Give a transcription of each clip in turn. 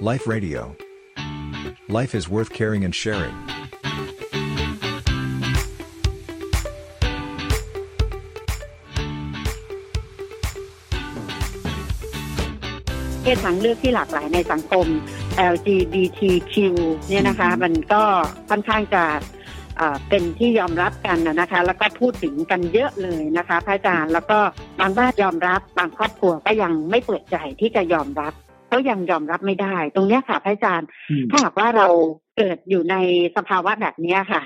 Life Radio. Life is worth caring and sharing. เพศทางเลือกที่หลากหลายในสังคม LGBTQ เนี่ยนะคะ มันก็ค่อนข้างจะเอ่อเป็นที่ยอมรับกันนะนะคะ แล้วก็พูดถึงกันเยอะเลยนะคะพระอาจารย์แล้วก็บางบ้านยอมรับบางครอบครัวก็ยังไม่เปิดใจที่จะยอมรับ เขายังยอมรับไม่ได้ ตรงเนี้ยค่ะพระอาจารย์ ถ้าหากว่าเราเกิดอยู่ในสภาวะแบบเนี้ยค่ะ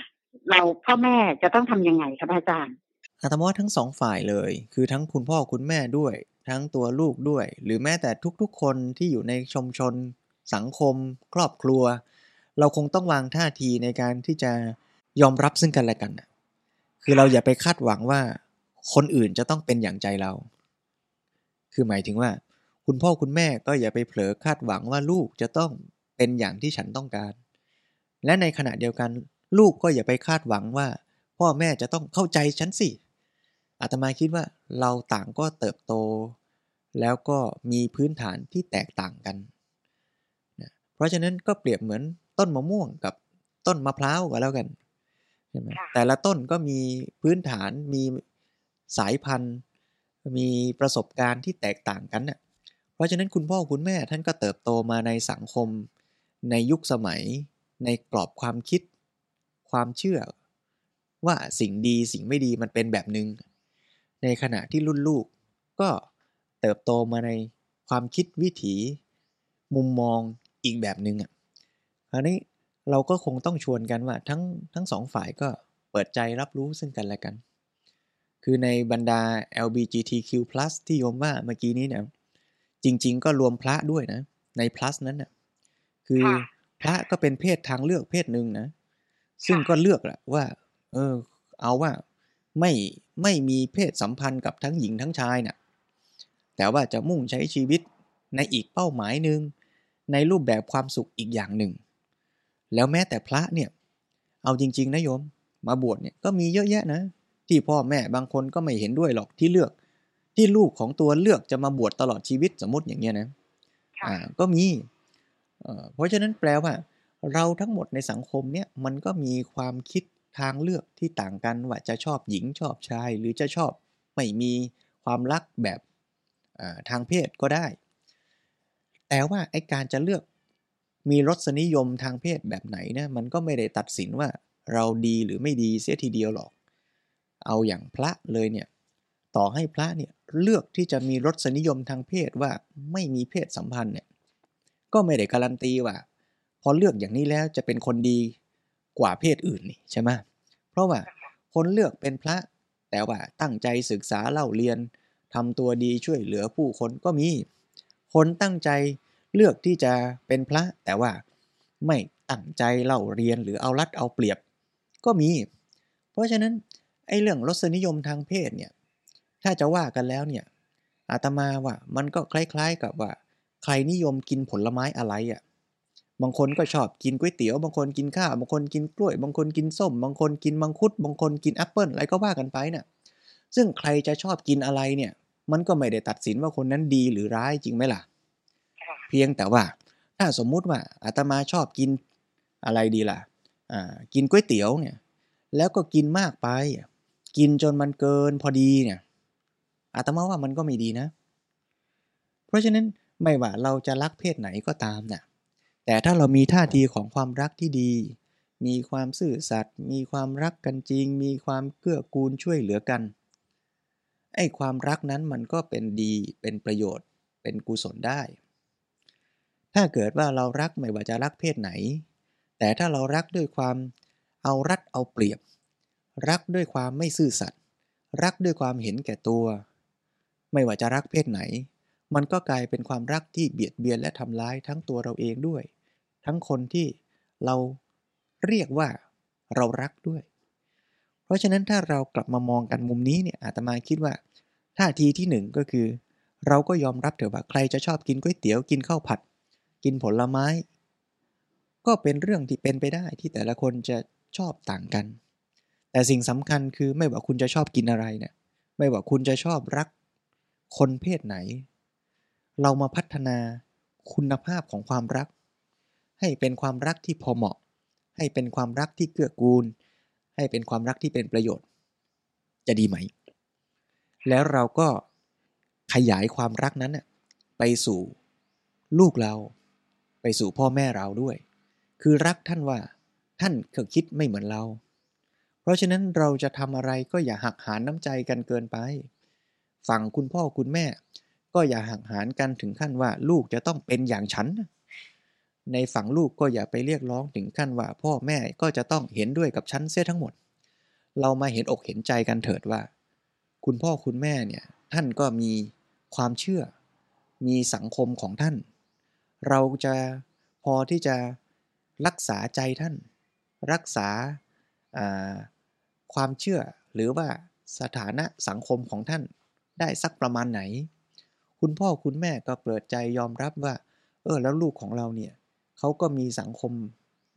เราพ่อแม่จะต้องทำยังไงคะพระอาจารย์อาตมาว่าทั้งสองฝ่ายเลย คือทั้งคุณพ่อคุณแม่ด้วย ทั้งตัวลูกด้วย หรือแม้แต่ทุกๆ คนที่อยู่ในชุมชน สังคม ครอบครัว เราคงต้องวางท่าทีในการที่จะยอมรับซึ่งกันและกันน่ะคือเราอย่าไปคาดหวังว่า คนอื่นจะต้องเป็นอย่างใจเรา คือหมายถึงว่า คุณพ่อคุณแม่ก็อย่าไปเผลอคาดหวังว่าลูกจะต้องเป็นอย่างที่ฉันต้องการ และในขณะเดียวกัน ลูกก็อย่าไปคาดหวังว่า พ่อแม่จะต้องเข้าใจฉันสิอาตมาคิดว่าเราต่างก็เติบโต แล้วก็มีพื้นฐานที่แตกต่างกันนะเพราะฉะนั้นก็เปรียบเหมือนต้นมะม่วงกับต้นมะพร้าวก็แล้วกันใช่ไหมค่ะแต่ละต้นก็มีพื้นฐานมีสายพันธุ์ มีประสบการณ์ที่แตกต่างกันน่ะเพ ราะฉะนั้นคุณพ่อคุณแม่ท่านก็เติบโตมาในสังคม ในยุคสมัย ในกรอบความคิด ความเชื่อ ว่าสิ่งดีสิ่งไม่ดีมันเป็นแบบหนึง่งในขณะที่รุ่นลูก ก็เติบโตมาในความคิดวิถี มุมมองอีกแบบหนึง่งอะคราวนี้เราก็คงต้องชวนกันว่าทั้งทั้งสองฝ่ายก็เปิดใจรับรู้ซึ่งกันและกัน คือในบรรดา LGBTQ+ ที่โยมว่าเมื่อกี้นี้เนี่ย จริง ๆ ก็รวมพระด้วยนะ ใน plus นั้นน่ะคือค่ะพระก็เป็นเพศทางเลือกเพศหนึ่งนะ ซึ่งก็เลือกแหละว่า เออ เอาว่าไม่ไม่มีเพศสัมพันธ์กับทั้งหญิงทั้งชายน่ะ แต่ว่าจะมุ่งใช้ชีวิตในอีกเป้าหมายหนึ่งในรูปแบบความสุขอีกอย่างหนึ่ง แล้วแม้แต่พระเนี่ย เอาจริง ๆนะโยม มาบวชเนี่ยก็มีเยอะแยะนะ ที่พ่อแม่บางคนก็ไม่เห็นด้วยหรอกที่เลือก ที่ลูกของตัวเลือกจะมาบวชตลอดชีวิตสมมติอย่างเงี้ยนะค่ะอ่าก็มีเอ่อเพราะฉะนั้นแปลว่า เราทั้งหมดในสังคมเนี่ยมันก็มีความคิดทางเลือกที่ต่างกันว่าจะชอบหญิงชอบชาย หรือจะชอบไม่มีความรักแบบอ่าทางเพศก็ได้ แต่ว่าไอการจะเลือกมีรสนิยมทางเพศแบบไหนเนี่ยมันก็ไม่ได้ตัดสินว่าเราดีหรือไม่ดีเสียทีเดียวหรอก เอาอย่างพระเลยเนี่ย ต่อให้พระเนี่ย เลือกที่จะมีรสนิยมทางเพศว่าไม่มีเพศสัมพันธ์เนี่ยก็ไม่ได้การันตีว่า พอเลือกอย่างนี้แล้วจะเป็นคนดีกว่าเพศอื่นนี่ใช่ไหมเพราะว่าคนเลือกเป็นพระ แต่ว่าตั้งใจศึกษาเล่าเรียนทำตัวดีช่วยเหลือผู้คนก็มี คนตั้งใจเลือกที่จะเป็นพระ แต่ว่าไม่ตั้งใจเล่าเรียนหรือเอารัดเอาเปรียบ ก็มี เพราะฉะนั้นไอ้เรื่องรสนิยมทางเพศเนี่ย ถ้าจะว่ากันแล้วเนี่ยอาตมาว่ามันก็คล้ายๆกับว่า ใครนิยมกินผลไม้อะไรอะ่ะบางคนก็ชอบกินก๋วยเตี๋ยว บางคนกินข้าว บางคนกินกล้วย บางคนกินส้ม บางคนกินมังคุด บางคนกินแอปเปิลอะไรก็ว่ากันไปน่ะ ซึ่งใครจะชอบกินอะไรเนี่ย มันก็ไม่ได้ตัดสินว่าคนนั้นดีหรือร้ายจริงไหมล่ะค่ะ เพียงแต่ว่า ถ้าสมมุติว่าอาตมาชอบกินอะไรดีล่ะ อ่า กินก๋วยเตี๋ยวเนี่ย แล้วก็กินมากไป กินจนมันเกินพอดีเนี่ย อาตมาว่ามันก็ไม่ดีนะ เพราะฉะนั้นไม่ว่าเราจะรักเพศไหนก็ตามน่ะ แต่ถ้าเรามีท่าทีของความรักที่ดี มีความซื่อสัตย์ มีความรักกันจริง มีความเกื้อกูลช่วยเหลือกัน ไอ้ความรักนั้นมันก็เป็นดี เป็นประโยชน์ เป็นกุศลได้ ถ้าเกิดว่าเรารักไม่ว่าจะรักเพศไหน แต่ถ้าเรารักด้วยความเอารัดเอาเปรียบ รักด้วยความไม่ซื่อสัตย์ รักด้วยความเห็นแก่ตัว ไม่ว่าจะรักเพศไหน มันก็กลายเป็นความรักที่เบียดเบียนและทำร้ายทั้งตัวเราเองด้วย ทั้งคนที่เราเรียกว่าเรารักด้วย เพราะฉะนั้นถ้าเรากลับมามองกันมุมนี้เนี่ยอาตมาคิดว่าท่าทีที่หนึ่งก็คือ เราก็ยอมรับเถอะว่าใครจะชอบกินก๋วยเตี๋ยวกินข้าวผัด กินผลไม้ ก็เป็นเรื่องที่เป็นไปได้ที่แต่ละคนจะชอบต่างกัน แต่สิ่งสำคัญคือไม่ว่าคุณจะชอบกินอะไรเนี่ยไม่ว่าคุณจะชอบรัก คนเพศไหน เรามาพัฒนาคุณภาพของความรัก ให้เป็นความรักที่พอเหมาะ ให้เป็นความรักที่เกื้อกูล ให้เป็นความรักที่เป็นประโยชน์ จะดีไหม แล้วเราก็ขยายความรักนั้นไปสู่ลูกเรา ไปสู่พ่อแม่เราด้วย คือรักท่านว่าท่านเคยคิดไม่เหมือนเรา เพราะฉะนั้นเราจะทำอะไรก็อย่าหักหานน้ำใจกันเกินไป ฝั่งคุณพ่อคุณแม่ ก็อย่าหักหานกันถึงขั้นว่าลูกจะต้องเป็นอย่างฉัน ในฝั่งลูกก็อย่าไปเรียกร้องถึงขั้นว่า พ่อแม่ก็จะต้องเห็นด้วยกับฉันเสียทั้งหมด เรามาเห็นอกเห็นใจกันเถิดว่า คุณพ่อคุณแม่เนี่ยท่านก็มีความเชื่อ มีสังคมของท่าน เราจะพอที่จะรักษาใจท่าน รักษาความเชื่อหรือว่าสถานะสังคมของท่าน ได้สักประมาณไหน คุณพ่อคุณแม่ก็เปิดใจยอมรับว่า เออแล้วลูกของเราเนี่ยเขาก็มีสังคม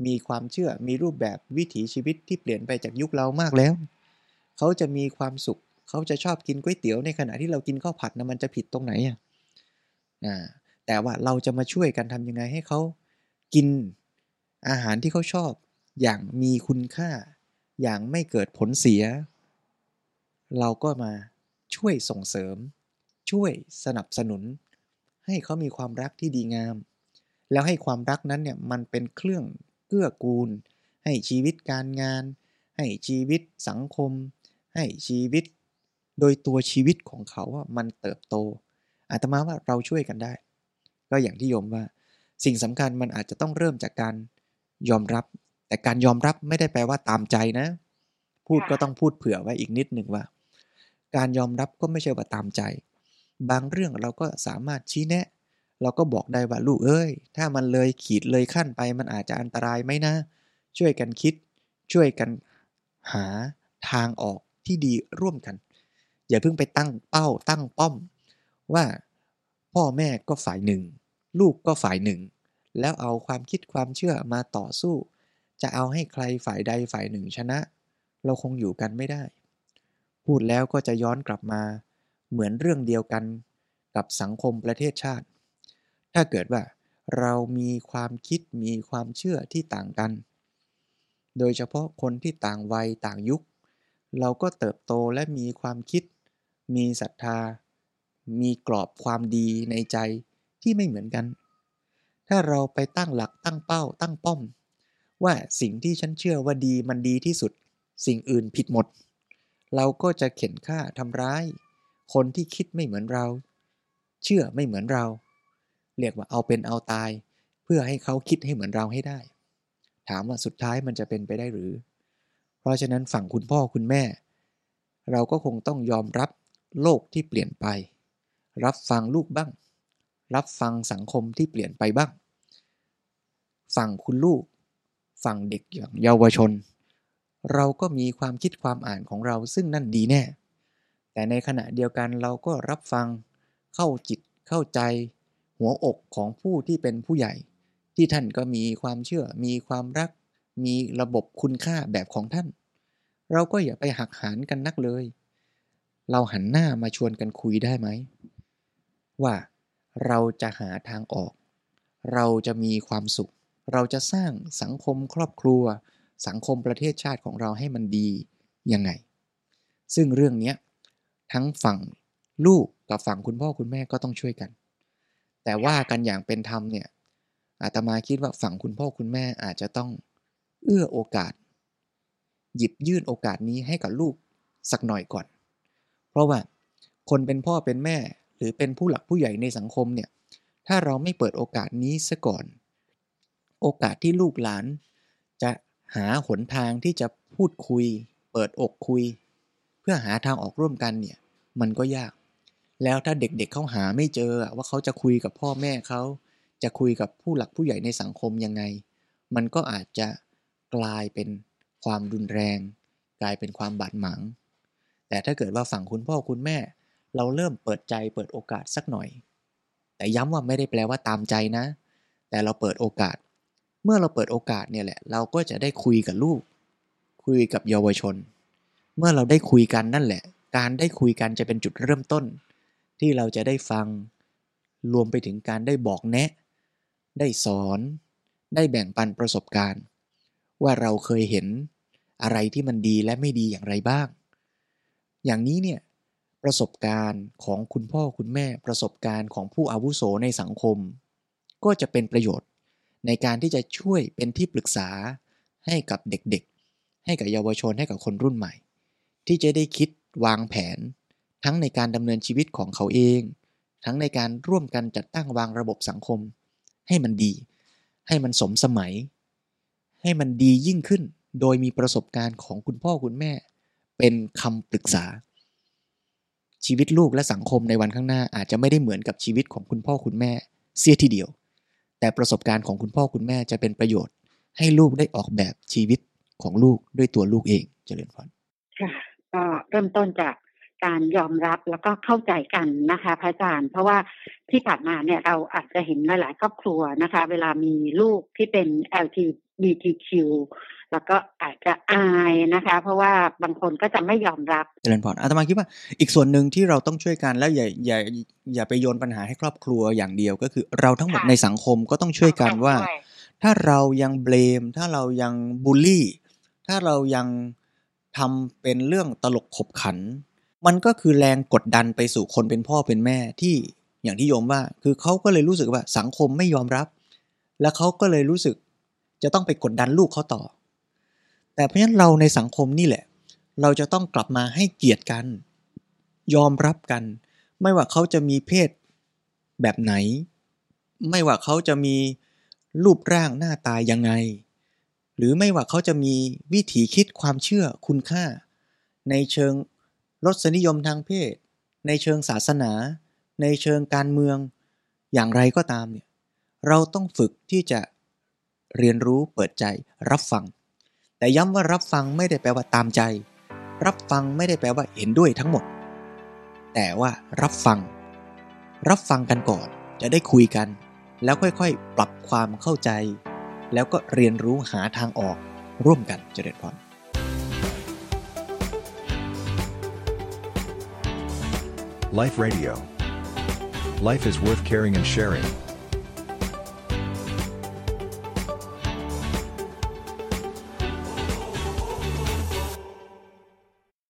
มีความเชื่อมีรูปแบบวิถีชีวิตที่เปลี่ยนไปจากยุคเรามากแล้ว เขาจะมีความสุข เขาจะชอบกินก๋วยเตี๋ยวในขณะที่เรากินข้าวผัดนะมันจะผิดตรงไหนอะแต่ว่าเราจะมาช่วยกันทำยังไงให้เขากินอาหารที่เขาชอบ อย่างมีคุณค่า อย่างไม่เกิดผลเสีย เราก็มา ช่วยส่งเสริม ช่วยสนับสนุน ให้เขามีความรักที่ดีงาม แล้วให้ความรักนั้นเนี่ยมันเป็นเครื่องเกื้อกูล ให้ชีวิตการงาน ให้ชีวิตสังคม ให้ชีวิต โดยตัวชีวิตของเขาว่ามันเติบโตอาตมาว่าเราช่วยกันได้ ก็อย่างที่โยมว่า สิ่งสำคัญมันอาจจะต้องเริ่มจากการยอมรับ แต่การยอมรับไม่ได้แปลว่าตามใจนะ พูดก็ต้องพูดเผื่อไว้อีกนิดหนึ่งว่า การยอมรับก็ไม่ใช่ว่าตามใจ บางเรื่องเราก็สามารถชี้แนะ เราก็บอกได้ว่าลูกเอ้ย ถ้ามันเลยขีดเลยขั้นไปมันอาจจะอันตรายไหมนะ ช่วยกันคิด ช่วยกันหาทางออกที่ดีร่วมกัน อย่าเพิ่งไปตั้งเป้าตั้งป้อม ว่าพ่อแม่ก็ฝ่ายหนึ่ง ลูกก็ฝ่ายหนึ่ง แล้วเอาความคิดความเชื่อมาต่อสู้ จะเอาให้ใครฝ่ายใดฝ่ายหนึ่งชนะ เราคงอยู่กันไม่ได้ พูดแล้วก็จะย้อนกลับมา เหมือนเรื่องเดียวกันกับสังคมประเทศชาติ ถ้าเกิดว่าเรามีความคิดมีความเชื่อที่ต่างกัน โดยเฉพาะคนที่ต่างวัยต่างยุค เราก็เติบโตและมีความคิด มีศรัทธา มีกรอบความดีในใจที่ไม่เหมือนกัน ถ้าเราไปตั้งหลักตั้งเป้าตั้งป้อม ว่าสิ่งที่ฉันเชื่อว่าดีมันดีที่สุด สิ่งอื่นผิดหมด เราก็จะเข็นฆ่าทำร้าย คนที่คิดไม่เหมือนเรา เชื่อไม่เหมือนเรา เรียกว่าเอาเป็นเอาตาย เพื่อให้เขาคิดให้เหมือนเราให้ได้ ถามว่าสุดท้ายมันจะเป็นไปได้หรือ เพราะฉะนั้นฝั่งคุณพ่อคุณแม่ เราก็คงต้องยอมรับโลกที่เปลี่ยนไป รับฟังลูกบ้าง รับฟังสังคมที่เปลี่ยนไปบ้าง ฝั่งคุณลูก ฝั่งเด็กอย่างเยาวชน เราก็มีความคิดความอ่านของเราซึ่งนั่นดีแน่ แต่ในขณะเดียวกันเราก็รับฟัง เข้าจิตเข้าใจ หัวอกของผู้ที่เป็นผู้ใหญ่ ที่ท่านก็มีความเชื่อ มีความรัก มีระบบคุณค่าแบบของท่าน เราก็อย่าไปหักหานกันนักเลย เราหันหน้ามาชวนกันคุยได้ไหม ว่าเราจะหาทางออก เราจะมีความสุข เราจะสร้างสังคมครอบครัว สังคมประเทศชาติของเราให้มันดียังไง ซึ่งเรื่องนี้ทั้งฝั่งลูกกับฝั่งคุณพ่อคุณแม่ก็ต้องช่วยกัน แต่ว่ากันอย่างเป็นธรรมเนี่ยอาตมาคิดว่าฝั่งคุณพ่อคุณแม่อาจจะต้องเอื้อโอกาส หยิบยื่นโอกาสนี้ให้กับลูกสักหน่อยก่อน เพราะว่าคนเป็นพ่อเป็นแม่หรือเป็นผู้หลักผู้ใหญ่ในสังคมเนี่ยถ้าเราไม่เปิดโอกาสนี้ซะก่อน โอกาสที่ลูกหลานจะ หาหนทางที่จะพูดคุย เปิดอกคุย เพื่อหาทางออกร่วมกันเนี่ย มันก็ยาก แล้วถ้าเด็กๆเเขาหาไม่เจอว่าเขาจะคุยกับพ่อแม่เขา จะคุยกับผู้หลักผู้ใหญ่ในสังคมยังไง มันก็อาจจะกลายเป็นความรุนแรง กลายเป็นความบาดหมาง แต่ถ้าเกิดว่าฝั่งคุณพ่อคุณแม่ เราเริ่มเปิดใจเปิดโอกาสสักหน่อย แต่ย้ำว่าไม่ได้แปลว่าตามใจนะ แต่เราเปิดโอกาส เมื่อเราเปิดโอกาสเนี่ยแหละ เราก็จะได้คุยกับลูก คุยกับเยาวชน เมื่อเราได้คุยกันนั่นแหละ การได้คุยกันจะเป็นจุดเริ่มต้น ที่เราจะได้ฟังรวมไปถึงการได้บอกแนะ ได้สอน ได้แบ่งปันประสบการณ์ ว่าเราเคยเห็นอะไรที่มันดีและไม่ดีอย่างไรบ้าง อย่างนี้เนี่ยประสบการณ์ของคุณพ่อคุณแม่ประสบการณ์ของผู้อาวุโสในสังคม ก็จะเป็นประโยชน์ ในการที่จะช่วยเป็นที่ปรึกษาให้กับเด็กๆ ให้กับเยาวชนให้กับคนรุ่นใหม่ ที่จะได้คิดวางแผน ทั้งในการดำเนินชีวิตของเขาเอง ทั้งในการร่วมกันจัดตั้งวางระบบสังคม ให้มันดี ให้มันสมสมัย ให้มันดียิ่งขึ้น โดยมีประสบการณ์ของคุณพ่อคุณแม่ เป็นคำปรึกษา ชีวิตลูกและสังคมในวันข้างหน้าอาจจะไม่ได้เหมือนกับชีวิตของคุณพ่อคุณแม่ เสียทีเดียว แต่ประสบการณ์ของคุณพ่อคุณแม่จะเป็นประโยชน์ ให้ลูกได้ออกแบบชีวิตของลูกด้วยตัวลูกเองเจริญพรค่ะก็เริ่มต้นจากการยอมรับแล้วก็เข้าใจกันนะคะพระอาจารย์ เพราะว่าที่ผ่านมาเนี่ยเราอาจจะเห็นหลาย ๆ ครอบครัวนะคะ เวลามีลูกที่เป็น LGBTQ แล้วก็อาจจะอายนะคะ เพราะว่าบางคนก็จะไม่ยอมรับเจริญพรอาตมาคิดว่าอีกส่วนหนึ่งที่เราต้องช่วยกันแล้วอย่าอย่าอย่าไปโยนปัญหาให้ครอบครัวอย่างเดียวก็คือเราทั้งหมดค่ะในสังคมก็ต้องช่วยกันว่าด้วยถ้าเรายังเบลม ถ้าเรายังบูลลี่ ถ้าเรายังทำเป็นเรื่องตลกขบขัน มันก็คือแรงกดดันไปสู่คนเป็นพ่อเป็นแม่ที่อย่างที่โยมว่า คือเขาก็เลยรู้สึกว่าสังคมไม่ยอมรับ แล้วเขาก็เลยรู้สึกจะต้องไปกดดันลูกเขาต่อ แต่เพราะฉะนั้นเราในสังคมนี่แหละ เราจะต้องกลับมาให้เกียรติกัน ยอมรับกัน ไม่ว่าเขาจะมีเพศแบบไหน ไม่ว่าเขาจะมีรูปร่างหน้าตายังไง หรือไม่ว่าเขาจะมีวิถีคิดความเชื่อคุณค่า ในเชิงรสนิยมทางเพศ ในเชิงศาสนา ในเชิงการเมือง อย่างไรก็ตามเนี่ยเราต้องฝึกที่จะเรียนรู้เปิดใจรับฟัง แต่ย้ำว่ารับฟังไม่ได้แปลว่าตามใจ รับฟังไม่ได้แปลว่าเห็นด้วยทั้งหมด แต่ว่ารับฟัง รับฟังกันก่อน จะได้คุยกัน แล้วค่อยๆ ปรับความเข้าใจ แล้วก็เรียนรู้หาทางออกร่วมกันเจริญพร Life Radio. Life is worth caring and sharing.